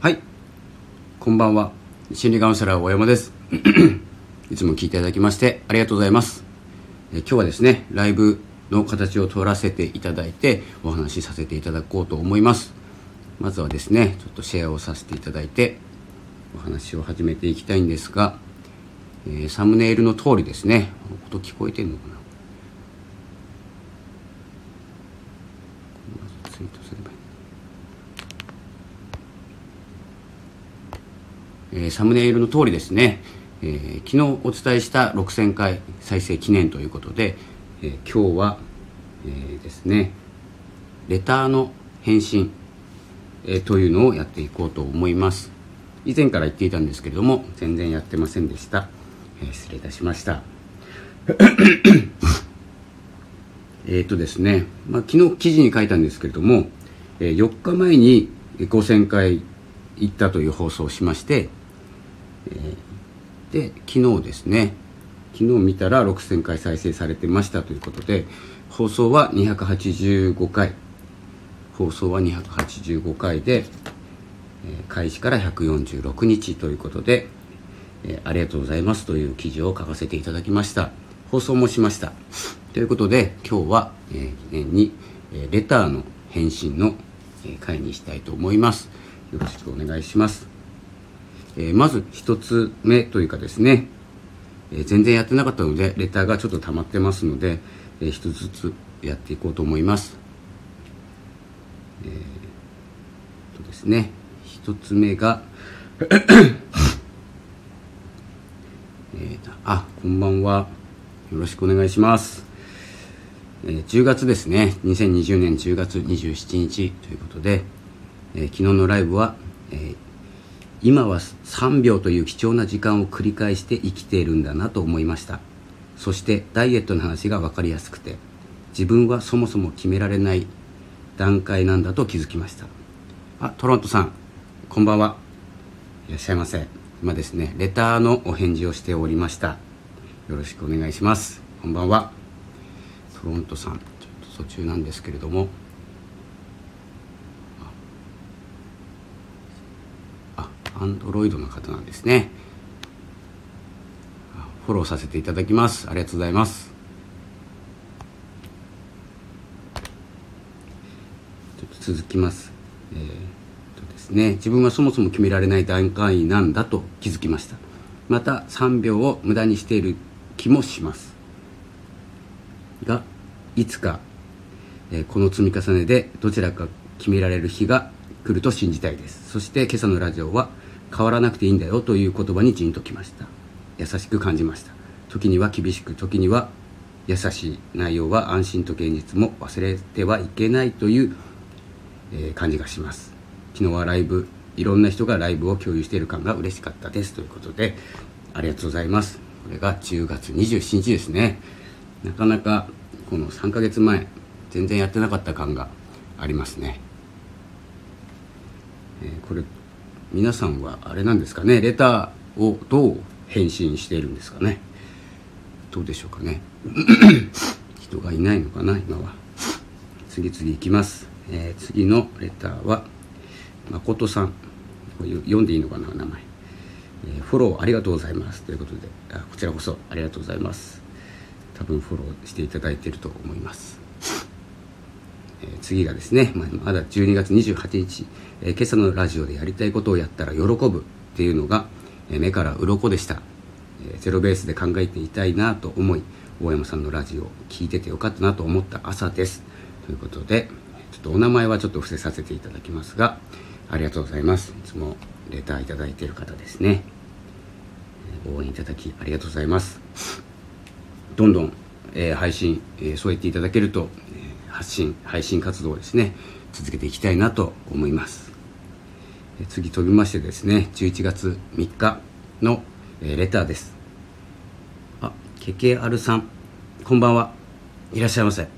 はい。こんばんは。心理カウンセラー大山です。いつも聞いていただきましてありがとうございます。え今日はですねライブの形を取らせていただいてお話しさせていただこうと思います。まずはですねちょっとシェアをさせていただいてお話を始めていきたいんですが、えーサムネイルの通りですね音聞こえてるのかなまずツイートすればいいえーサムネイルの通りですね、えー昨日お伝えした6000回再生記念ということで、えー今日は、えーですねレターの返信、えーというのをやっていこうと思います。以前から言っていたんですけれども全然やってませんでした、えー失礼いたしました。えっとですね、まあ、昨日記事に書いたんですけれども、えー4日前に5000回行ったという放送をしまして、えで昨日ですね。昨日見たら6000回再生されてましたということで放送は285回。放送は285回で、え開始から146日ということで、えーありがとうございますという記事を書かせていただきました。放送もしました。ということで今日は、えー記念に、えレターの返信の、えー会にしたいと思います。よろしくお願いします、えまず一つ目というかですね、え全然やってなかったのでレターがちょっと溜まってますので、えー一つずつやっていこうと思います。えーとですね一つ目がえーあこんばんは。よろしくお願いします、えー10月ですね。2020年10月27日ということで、えー昨日のライブは、えー今は3秒という貴重な時間を繰り返して生きているんだなと思いました。そしてダイエットの話が分かりやすくて自分はそもそも決められない段階なんだと気づきました。あトロントさんこんばんは。いらっしゃいませ。今ですねレターのお返事をしておりました。よろしくお願いします。こんばんは。トロントさんちょっと途中なんですけれどもあアンドロイドの方なんですね。フォローさせていただきます。ありがとうございます。ちょっと続きます。えーとですね。自分はそもそも決められない段階なんだと気づきました。また3秒を無駄にしている気もします。がいつか、えーこの積み重ねでどちらか決められる日が来ると信じたいです。そして今朝のラジオは変わらなくていいんだよという言葉にじんときました。優しく感じました。時には厳しく時には優しい内容は安心と現実も忘れてはいけないという、えー感じがします。昨日はライブいろんな人がライブを共有している感が嬉しかったです。ということでありがとうございます。これが10月27日ですね。なかなかこの3ヶ月前全然やってなかった感がありますね、えーこれ皆さんはあれなんですかね？レターをどう返信しているんですかね？どうでしょうかね？人がいないのかな？今は。次々いきます、えー次のレターは誠さん。読んでいいのかな？名前、えーフォローありがとうございます。ということであこちらこそありがとうございます。多分フォローしていただいていると思います、え次がですねままだ12月28日、え今朝のラジオでやりたいことをやったら喜ぶっていうのが、え目から鱗でした、えゼロベースで考えていたいなと思い大山さんのラジオを聞いててよかったなと思った朝です。ということでちょっとお名前はちょっと伏せさせていただきますがありがとうございます。いつもレターいただいている方ですね。応援いただきありがとうございます。どんどん、えー配信、えーそう言っていただけると、発信配信活動をですね続けていきたいなと思います。次飛びましてですね11月3日の、えレターです。あケケアルさんこんばんは。いらっしゃいませ。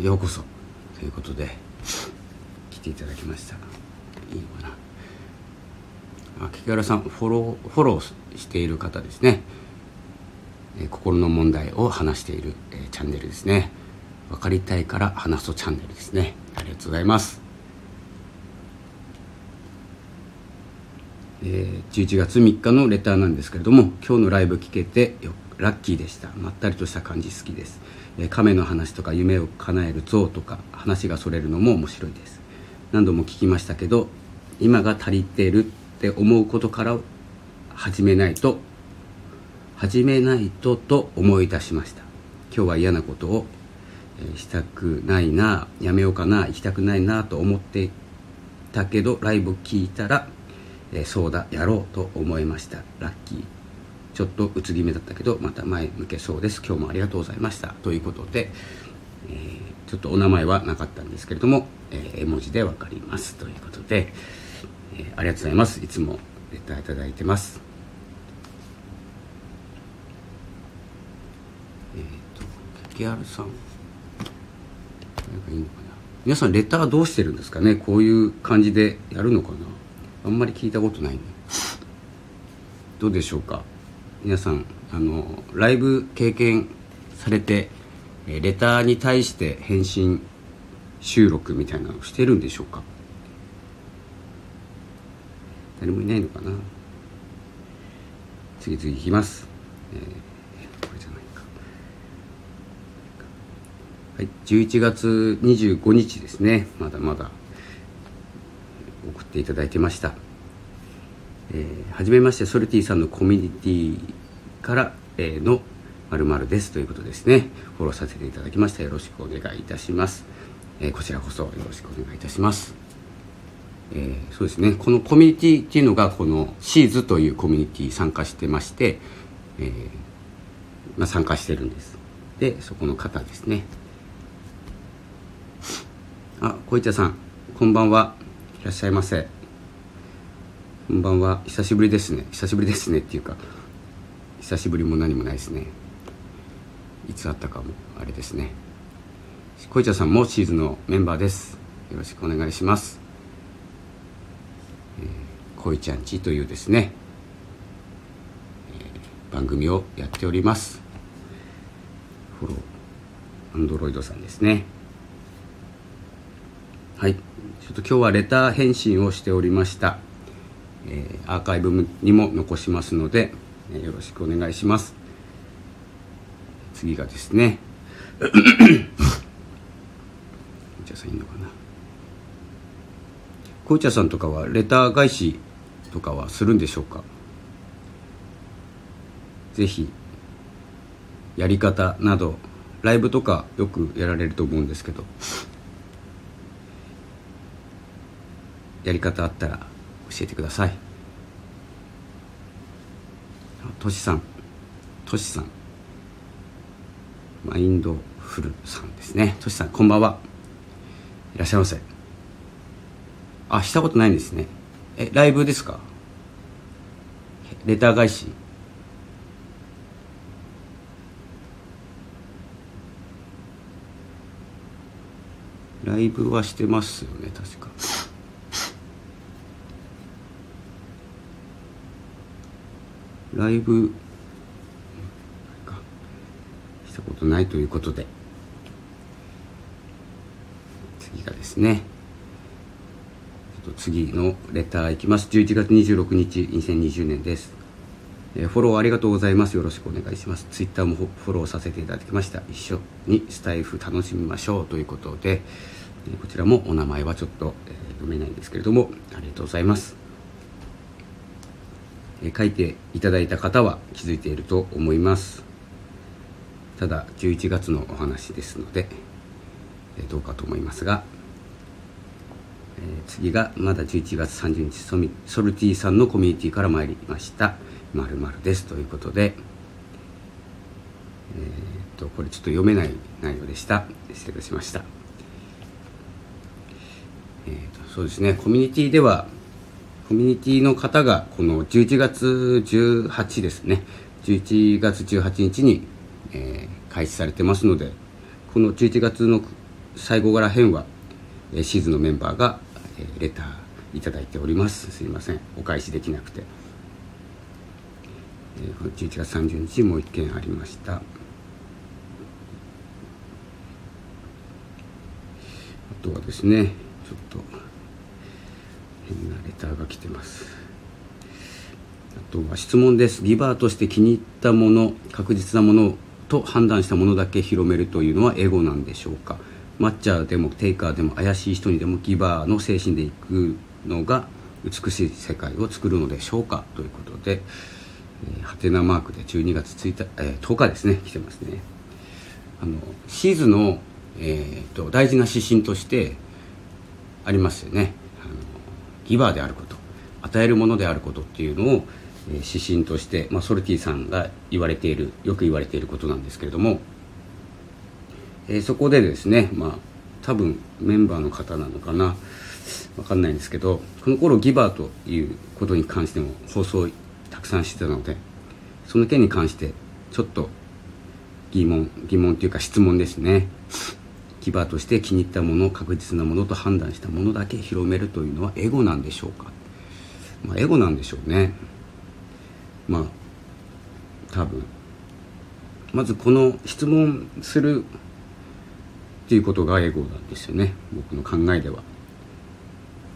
ようこそ。ということで来ていただきました。いいのかな。あケケアルさんフォローフォローしている方ですね。心の問題を話している、えチャンネルですね。分かりたいから話そうチャンネルですね。ありがとうございます。えー、11月3日のレターなんですけれども今日のライブ聞けてラッキーでした。まったりとした感じ好きです、えー、亀の話とか夢を叶える像とか話がそれるのも面白いです。何度も聞きましたけど今が足りてるって思うことから始めないと始めないとと思い出しました。今日は嫌なことをしたくないなやめようかな行きたくないなと思ってたけどライブ聞いたら、えそうだやろうと思いました。ラッキー。ちょっとうつ気味だったけどまた前向けそうです。今日もありがとうございました。ということで、えー、ちょっとお名前はなかったんですけれども、えー、絵文字で分かります。ということで、えー、ありがとうございます。いつもレターいただいてます。えっ、と竹原さん。いいのかな。皆さんレターどうしてるんですかね。こういう感じでやるのかな。あんまり聞いたことないね。どうでしょうか。皆さんあのライブ経験されてレターに対して返信収録みたいなのしてるんでしょうか。誰もいないのかな。次々いきます、えー、これじゃない。はい11月25日ですね。まだまだ送っていただいてました。えー、はじめましてソルティさんのコミュニティから、えー、の〇〇です。ということですね。フォローさせていただきました。よろしくお願いいたします、えー、こちらこそよろしくお願いいたします。えー、そうですね。このコミュニティっていうのがこのシーズというコミュニティ参加してまして、えーまあ、参加してるんです。でそこの方ですね。小市さんこんばんは。いらっしゃいませ。こんばんは。久しぶりですね。久しぶりですねっていうか久しぶりも何もないですね。いつあったかもあれですね。小市さんもシーズンのメンバーです。よろしくお願いします、えー、こいちゃんちというですね、えー、番組をやっております。フォローアンドロイドさんですね。はい。ちょっと今日はレター返信をしておりました。えー、アーカイブにも残しますので、えー、よろしくお願いします。次がですね。じゃあさんいいのかな。紅茶さんとかはレター返しとかはするんでしょうか？ぜひやり方などライブとかよくやられると思うんですけど。やり方あったら教えてください。としさん。としさん。マインドフルさんですね。としさんこんばんは。いらっしゃいませ。あしたことないんですね。えライブですか？レター返し。ライブはしてますよね確か。ライブしたことないということで。次がですね。ちょっと次のレターいきます。11月26日2020年です。えフォローありがとうございます。よろしくお願いします。ツイッターもフォローさせていただきました。一緒にスタイフ楽しみましょうということで。こちらもお名前はちょっと、え読めないんですけれども。ありがとうございます。書いていただいた方は気づいていると思います。ただ11月のお話ですのでどうかと思いますが次がまだ11月30日ソミソルティさんのコミュニティから参りましたまるです。ということでえー、っとこれちょっと読めない内容でした。失礼しました。えー、っとそうですね。コミュニティではコミュニティの方がこの11月18ですね。11月18日に、えー、開始されてますのでこの11月の最後から辺は、えー、シーズンのメンバーが、えー、レターいただいております。すいません。お返しできなくて、えー、11月30日もう1件ありました。あとはですねちょっと変なレターが来てます。あとは質問です。ギバーとして気に入ったもの確実なものと判断したものだけ広めるというのはエゴなんでしょうか。マッチャーでもテイカーでも怪しい人にでもギバーの精神でいくのが美しい世界を作るのでしょうか。ということで、えー、ハテナマークで12月1日、えー、10日ですね。来てますね。あのシーズの、えーと、大事な指針としてありますよね。ギバーであること与えるものであることっていうのを、指針として、まあ、ソルティさんが言われているよく言われていることなんですけれども、えー、そこでですねまあ多分メンバーの方なのかな分かんないんですけどこの頃ギバーということに関しても放送たくさんしてたのでその件に関してちょっと疑問疑問というか質問ですね。ギバーとして気に入ったものを確実なものと判断したものだけ広めるというのはエゴなんでしょうか、まあ、エゴなんでしょうね。まあ多分。まずこの質問するっていうことがエゴなんですよね。僕の考えでは。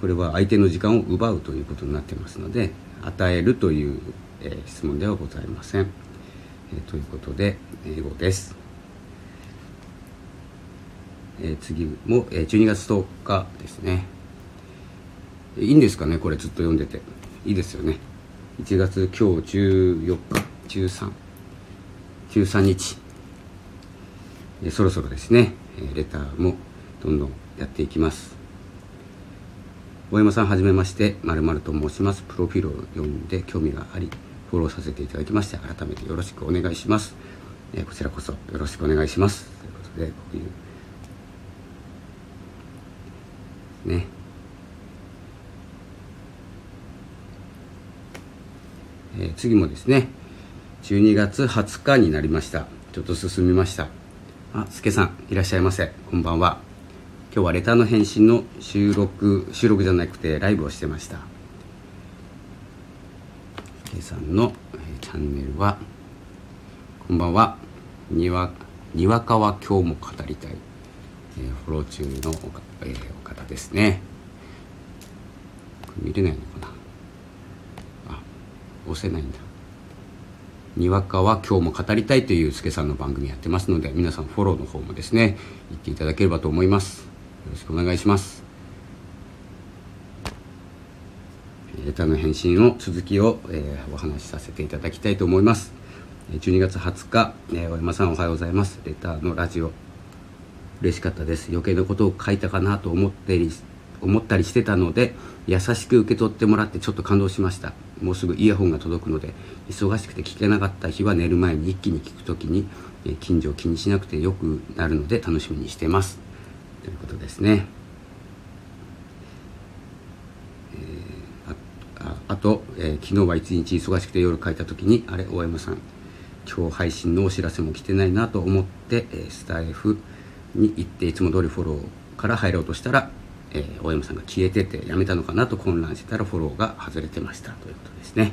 これは相手の時間を奪うということになってますので与えるという、えー、質問ではございません、えー、ということで英語です、えー、次も、えー、12月10日ですね。いいんですかねこれずっと読んでて。いいですよね。1月今日14日13 13日、えー、そろそろですね、えレターもどんどんやっていきます。大山さんはじめまして。まると申します。プロフィールを読んで興味がありフォローさせていただきまして改めてよろしくお願いします、えー、こちらこそよろしくお願いします。ということでこういうね。えー、次もですね。12月20日になりました。ちょっと進みました。あ、すけさんいらっしゃいませ。こんばんは。今日はレターの返信の収録収録じゃなくてライブをしてました。K さんの、えー、チャンネルはこんばんは。にわにわかは今日も語りたい、えー、フォロー中のお,、えー、お方ですね。見れないのかな？あ押せないんだ。にわかは今日も語りたいという助さんの番組やってますので皆さんフォローの方もですね言っていただければと思います。よろしくお願いします。レターの返信を続きを、えー、お話しさせていただきたいと思います。12月20日、えー、小山さんおはようございます。レターのラジオ嬉しかったです。余計なことを書いたかなと思って思ったりしてたので優しく受け取ってもらってちょっと感動しました。もうすぐイヤホンが届くので忙しくて聞けなかった日は寝る前に一気に聞くときに、近所を気にしなくてよくなるので楽しみにしてます。ということですね、えー、ああと、えー、昨日は一日忙しくて夜書いた時にあれ大山さん今日配信のお知らせも来てないなと思って、えー、スタイフに行っていつも通りフォローから入ろうとしたら、えー、大山さんが消えててやめたのかなと混乱してたらフォローが外れてましたということですね、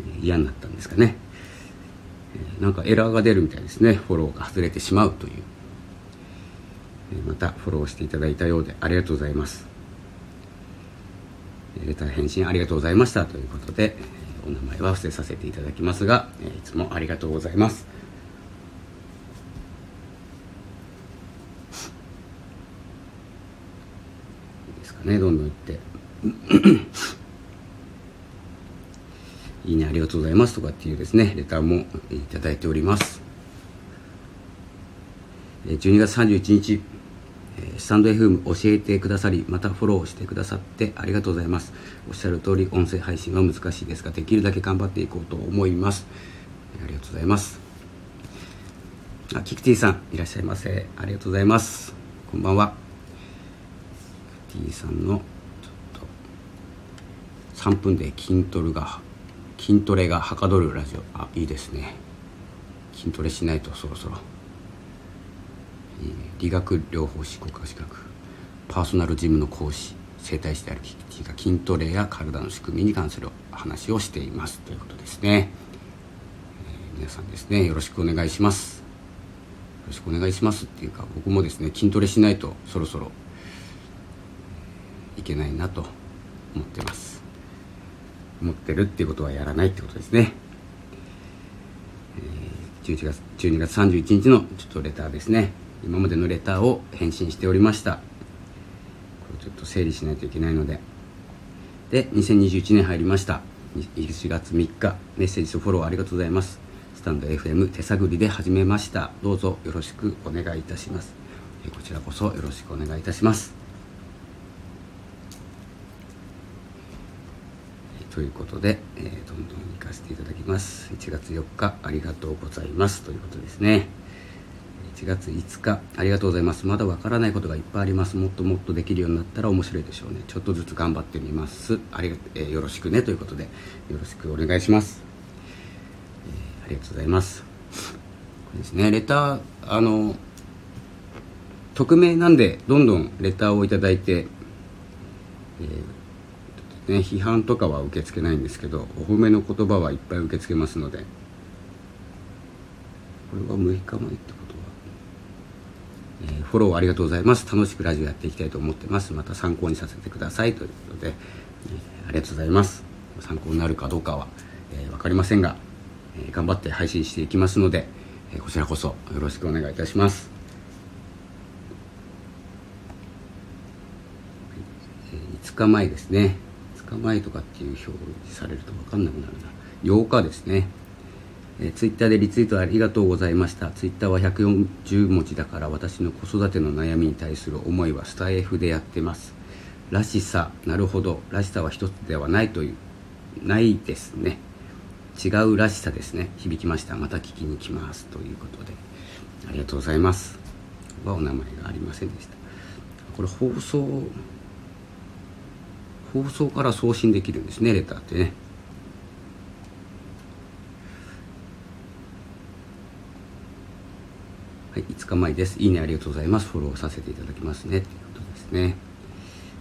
えー、嫌になったんですかね、えー、なんかエラーが出るみたいですね。フォローが外れてしまうという。えまたフォローしていただいたようでありがとうございます。レター返信ありがとうございましたということでお名前は伏せさせていただきますがいつもありがとうございます。ですかねどんどんいって。いいねありがとうございますとかっていうですねレターもいただいております。12月31日スタンド FM 教えてくださりまたフォローしてくださってありがとうございます。おっしゃる通り音声配信は難しいですができるだけ頑張っていこうと思います。ありがとうございます。あキクティさんいらっしゃいませ。ありがとうございます。こんばんは。ティさんのちょっと3分で筋トレが筋トレがはかどるラジオ。あいいですね。筋トレしないとそろそろ。理学療法士国家資格。パーソナルジムの講師。整体師であるキキが筋トレや体の仕組みに関する話をしています。ということですね、えー、皆さんですね。よろしくお願いします。よろしくお願いしますっていうか僕もですね筋トレしないとそろそろいけないなと思ってます。思ってるっていうことはやらないってことですね、えー、11月12月31日のちょっとレターですね。今までのレターを返信しておりました。これちょっと整理しないといけないので。で2021年入りました。1月3日メッセージとフォローありがとうございます。スタンド FM 手探りで始めました。どうぞよろしくお願いいたします。こちらこそよろしくお願いいたします。ということで、えー、どんどん行かせていただきます。1月4日ありがとうございます。ということですね。1月5日ありがとうございます。まだわからないことがいっぱいあります。もっともっとできるようになったら面白いでしょうね。ちょっとずつ頑張ってみます。ありが、えー、よろしくね。ということでよろしくお願いします、えー、ありがとうございます。これですね。レターあの匿名なんでどんどんレターをいただいて、えーね、批判とかは受け付けないんですけどお褒めの言葉はいっぱい受け付けますので。これは6日前ってことは、えー、フォローありがとうございます。楽しくラジオやっていきたいと思ってます。また参考にさせてくださいということで、えー、ありがとうございます。参考になるかどうかは、えー、分かりませんが、えー、頑張って配信していきますので、えー、こちらこそよろしくお願いいたします。5日前ですね。日前とかっていう表示されると分かんなくなるな。8日ですね、えー、ツイッターでリツイートありがとうございました。ツイッターは140文字だから私の子育ての悩みに対する思いはスタイフでやってます。らしさなるほど。らしさは一つではないというないですね。違うらしさですね。響きました。また聞きに来ますということで。ありがとうございます。はお名前がありませんでした。これ放送放送から送信できるんですねレターってねはい、5日前です。いいね、ありがとうございます。フォローさせていただきますね。ということですね。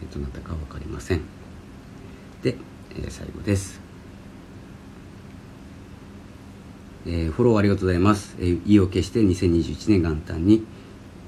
えっ、ー、と、なったか分かりません。で、えー、最後です。えー、フォローありがとうございます。えー、意を決して2021年元旦に、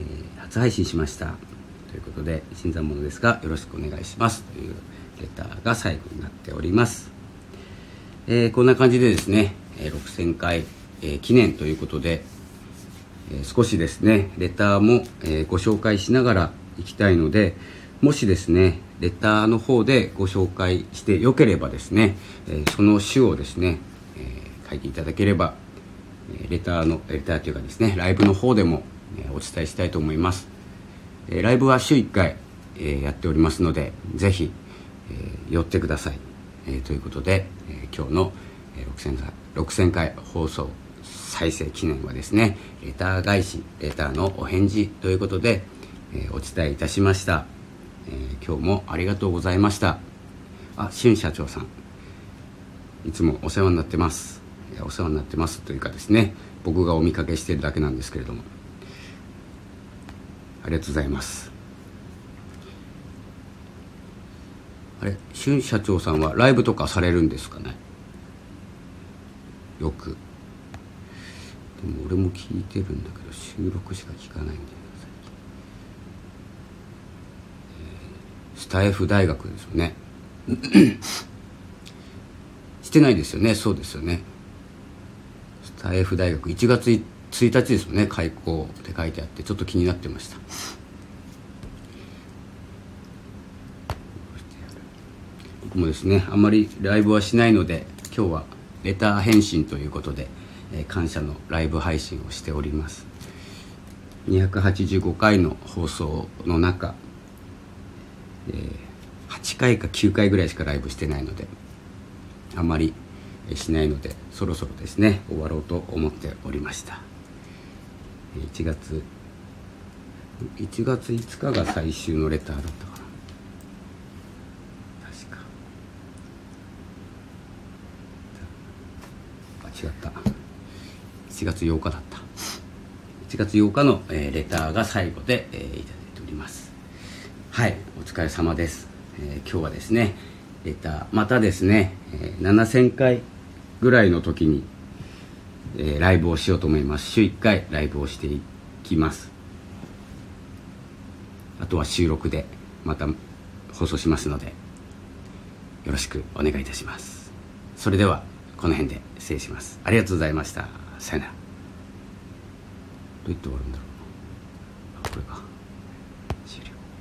えー、初配信しました。ということで、新参者ですが、よろしくお願いします。というレターが最後になっております、えー、こんな感じでですね、6000回、え記念ということで、え少しですねレターも、えご紹介しながらいきたいのでもしですねレターの方でご紹介してよければですね、えその種をですね、え書いていただければレターのレターというかですねライブの方でもお伝えしたいと思います。ライブは週1回やっておりますのでぜひえ、寄ってください、え、ということで、え、今日の 6000, 6000回放送再生記念はですねレター返しレターのお返事ということで、えお伝えいたしました、え今日もありがとうございました。あ俊社長さん。いつもお世話になってます。お世話になってますというかですね僕がお見かけしてるだけなんですけれども。ありがとうございます。あれ俊社長さんはライブとかされるんですかね？よく。でも俺も聞いてるんだけど収録しか聞かないんだよな最近、えー、スタイフ大学ですよね。してないですよね？そうですよね。スタイフ大学。1月1日ですよね？開校って書いてあってちょっと気になってました僕もですねあんまりライブはしないので今日はレター返信ということで、えー、感謝のライブ配信をしております。285回の放送の中、えー、8回か9回ぐらいしかライブしてないのであんまりしないのでそろそろですね終わろうと思っておりました。1月1月5日が最終のレターだったか違った。1月8日だった。1月8日の、えー、レターが最後で、えー、いただいております。はいお疲れ様です、えー、今日はですねレターまたですね、えー、7000回ぐらいの時に、えー、ライブをしようと思います。週1回ライブをしていきます。あとは収録でまた放送しますのでよろしくお願いいたします。それでは。この辺で失礼します。ありがとうございました。さよなら。どうやって終わるんだろうこれか。